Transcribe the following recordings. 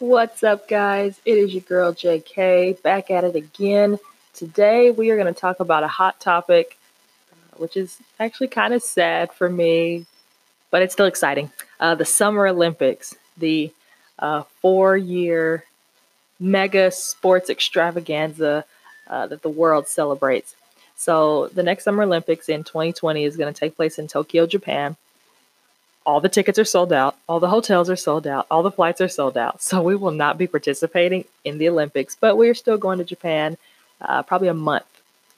What's up, guys? It is your girl JK back at it again. Today, we are going to talk about a hot topic, which is actually kind of sad for me, but it's still exciting. Uh, the Summer Olympics, the uh, four year mega sports extravaganza uh, that the world celebrates. So, the next Summer Olympics in 2020 is going to take place in Tokyo, Japan all the tickets are sold out, all the hotels are sold out, all the flights are sold out. So we will not be participating in the Olympics, but we are still going to Japan uh, probably a month,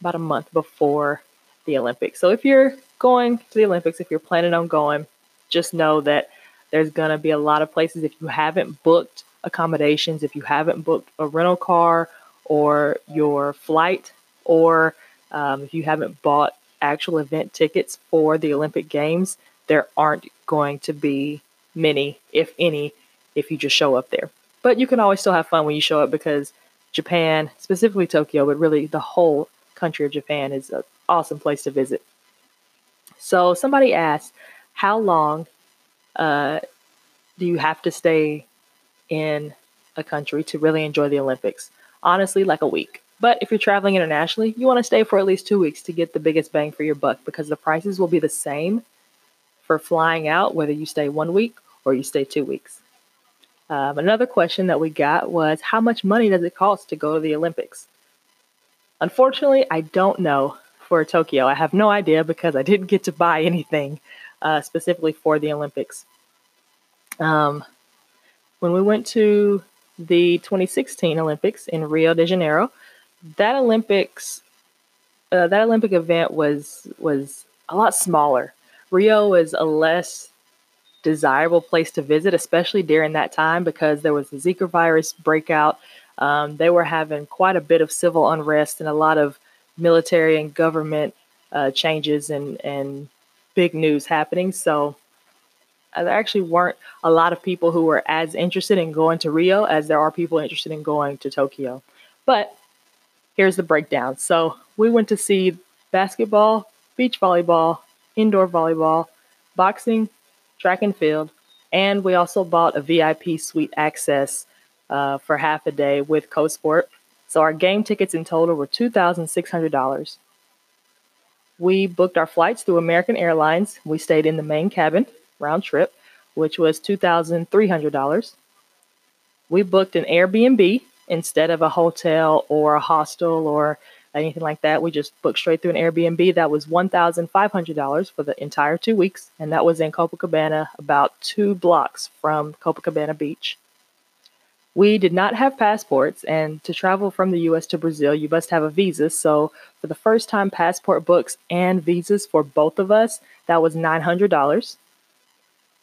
about a month before the Olympics. So if you're going to the Olympics, if you're planning on going, just know that there's going to be a lot of places. If you haven't booked accommodations, if you haven't booked a rental car or your flight, or um, if you haven't bought actual event tickets for the Olympic Games, there aren't going to be many, if any, if you just show up there. But you can always still have fun when you show up because Japan, specifically Tokyo, but really the whole country of Japan is an awesome place to visit. So somebody asked, how long uh, do you have to stay in a country to really enjoy the Olympics? Honestly, like a week. But if you're traveling internationally, you want to stay for at least two weeks to get the biggest bang for your buck because the prices will be the same for flying out, whether you stay one week or you stay two weeks. Um, another question that we got was how much money does it cost to go to the Olympics? Unfortunately, I don't know for Tokyo. I have no idea because I didn't get to buy anything uh, specifically for the Olympics. Um, when we went to the 2016 Olympics in Rio de Janeiro, that Olympics, uh, that Olympic event was was a lot smaller. Rio is a less desirable place to visit, especially during that time because there was the Zika virus breakout. Um, they were having quite a bit of civil unrest and a lot of military and government uh, changes and, and big news happening. So uh, there actually weren't a lot of people who were as interested in going to Rio as there are people interested in going to Tokyo. But here's the breakdown. So we went to see basketball, beach volleyball, indoor volleyball, boxing, track and field, and we also bought a VIP suite access uh, for half a day with CoSport. So our game tickets in total were $2,600. We booked our flights through American Airlines. We stayed in the main cabin round trip, which was $2,300. We booked an Airbnb instead of a hotel or a hostel or anything like that. We just booked straight through an Airbnb. That was $1,500 for the entire two weeks, and that was in Copacabana, about two blocks from Copacabana Beach. We did not have passports, and to travel from the US to Brazil, you must have a visa. So, for the first time passport books and visas for both of us, that was $900.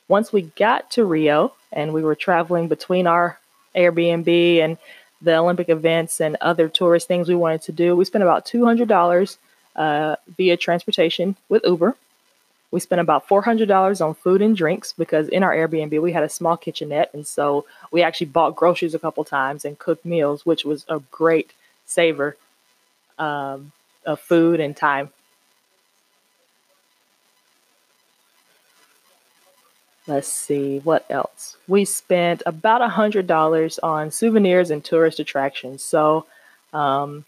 Once we got to Rio and we were traveling between our Airbnb and the Olympic events and other tourist things we wanted to do. We spent about $200 uh, via transportation with Uber. We spent about $400 on food and drinks because in our Airbnb we had a small kitchenette. And so we actually bought groceries a couple times and cooked meals, which was a great saver um, of food and time. Let's see, what else? We spent about a $100 on souvenirs and tourist attractions. So um,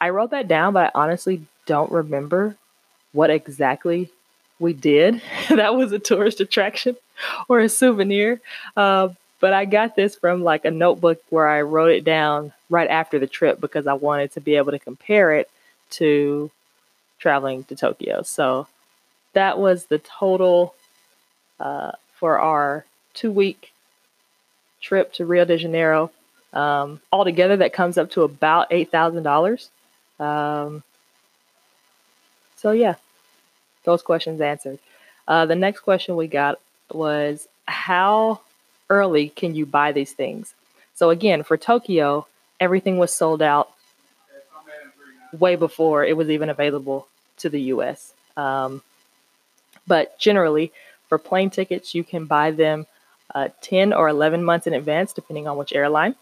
I wrote that down, but I honestly don't remember what exactly we did. that was a tourist attraction or a souvenir. Uh, but I got this from like a notebook where I wrote it down right after the trip because I wanted to be able to compare it to traveling to Tokyo. So that was the total uh, for our two week trip to Rio de Janeiro. Um, altogether, that comes up to about $8,000. Um, so, yeah, those questions answered. Uh, the next question we got was How early can you buy these things? So, again, for Tokyo, everything was sold out way before it was even available to the US. Um, but generally, for plane tickets, you can buy them uh, 10 or 11 months in advance, depending on which airline.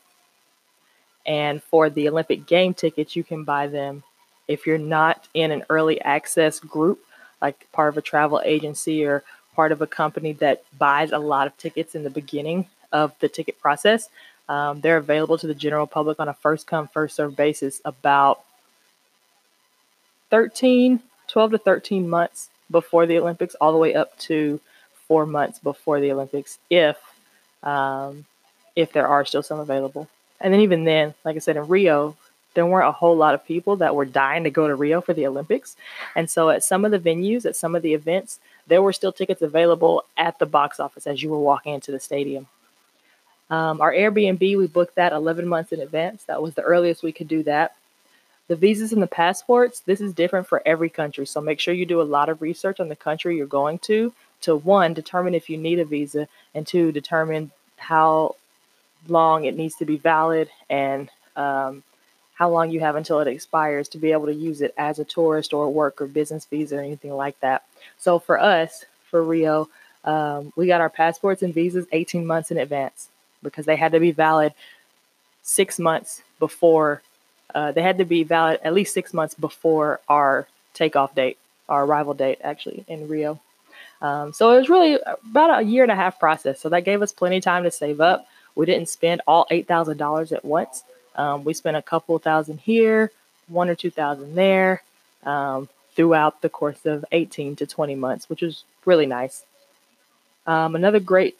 And for the Olympic game tickets, you can buy them if you're not in an early access group, like part of a travel agency or part of a company that buys a lot of tickets in the beginning of the ticket process. Um, they're available to the general public on a first come, first served basis about 13, 12 to 13 months before the Olympics, all the way up to four months before the Olympics, if um, if there are still some available. And then even then, like I said in Rio, there weren't a whole lot of people that were dying to go to Rio for the Olympics. And so at some of the venues, at some of the events, there were still tickets available at the box office as you were walking into the stadium. Um, our Airbnb, we booked that 11 months in advance. That was the earliest we could do that. The visas and the passports, this is different for every country. So make sure you do a lot of research on the country you're going to, to one, determine if you need a visa, and two, determine how long it needs to be valid and um, how long you have until it expires to be able to use it as a tourist or work or business visa or anything like that. So for us, for Rio, um, we got our passports and visas 18 months in advance because they had to be valid six months before. Uh, they had to be valid at least six months before our takeoff date, our arrival date, actually in Rio. Um, so it was really about a year and a half process. So that gave us plenty of time to save up. We didn't spend all eight thousand dollars at once. Um, we spent a couple thousand here, one or two thousand there, um, throughout the course of 18 to 20 months, which was really nice. Um, another great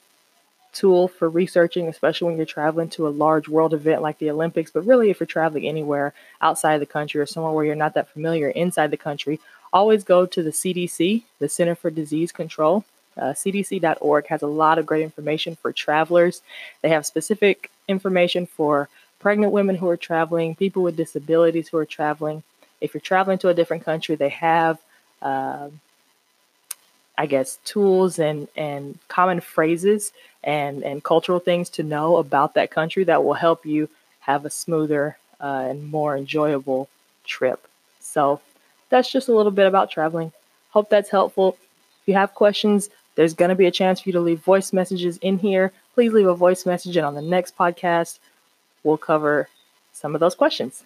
tool for researching, especially when you're traveling to a large world event like the Olympics, but really if you're traveling anywhere outside of the country or somewhere where you're not that familiar inside the country, always go to the CDC, the Center for Disease Control. Uh, CDC.org has a lot of great information for travelers. They have specific information for pregnant women who are traveling, people with disabilities who are traveling. If you're traveling to a different country, they have, uh, I guess, tools and, and common phrases and, and cultural things to know about that country that will help you have a smoother uh, and more enjoyable trip. So that's just a little bit about traveling. Hope that's helpful. If you have questions, there's going to be a chance for you to leave voice messages in here. Please leave a voice message, and on the next podcast, we'll cover some of those questions.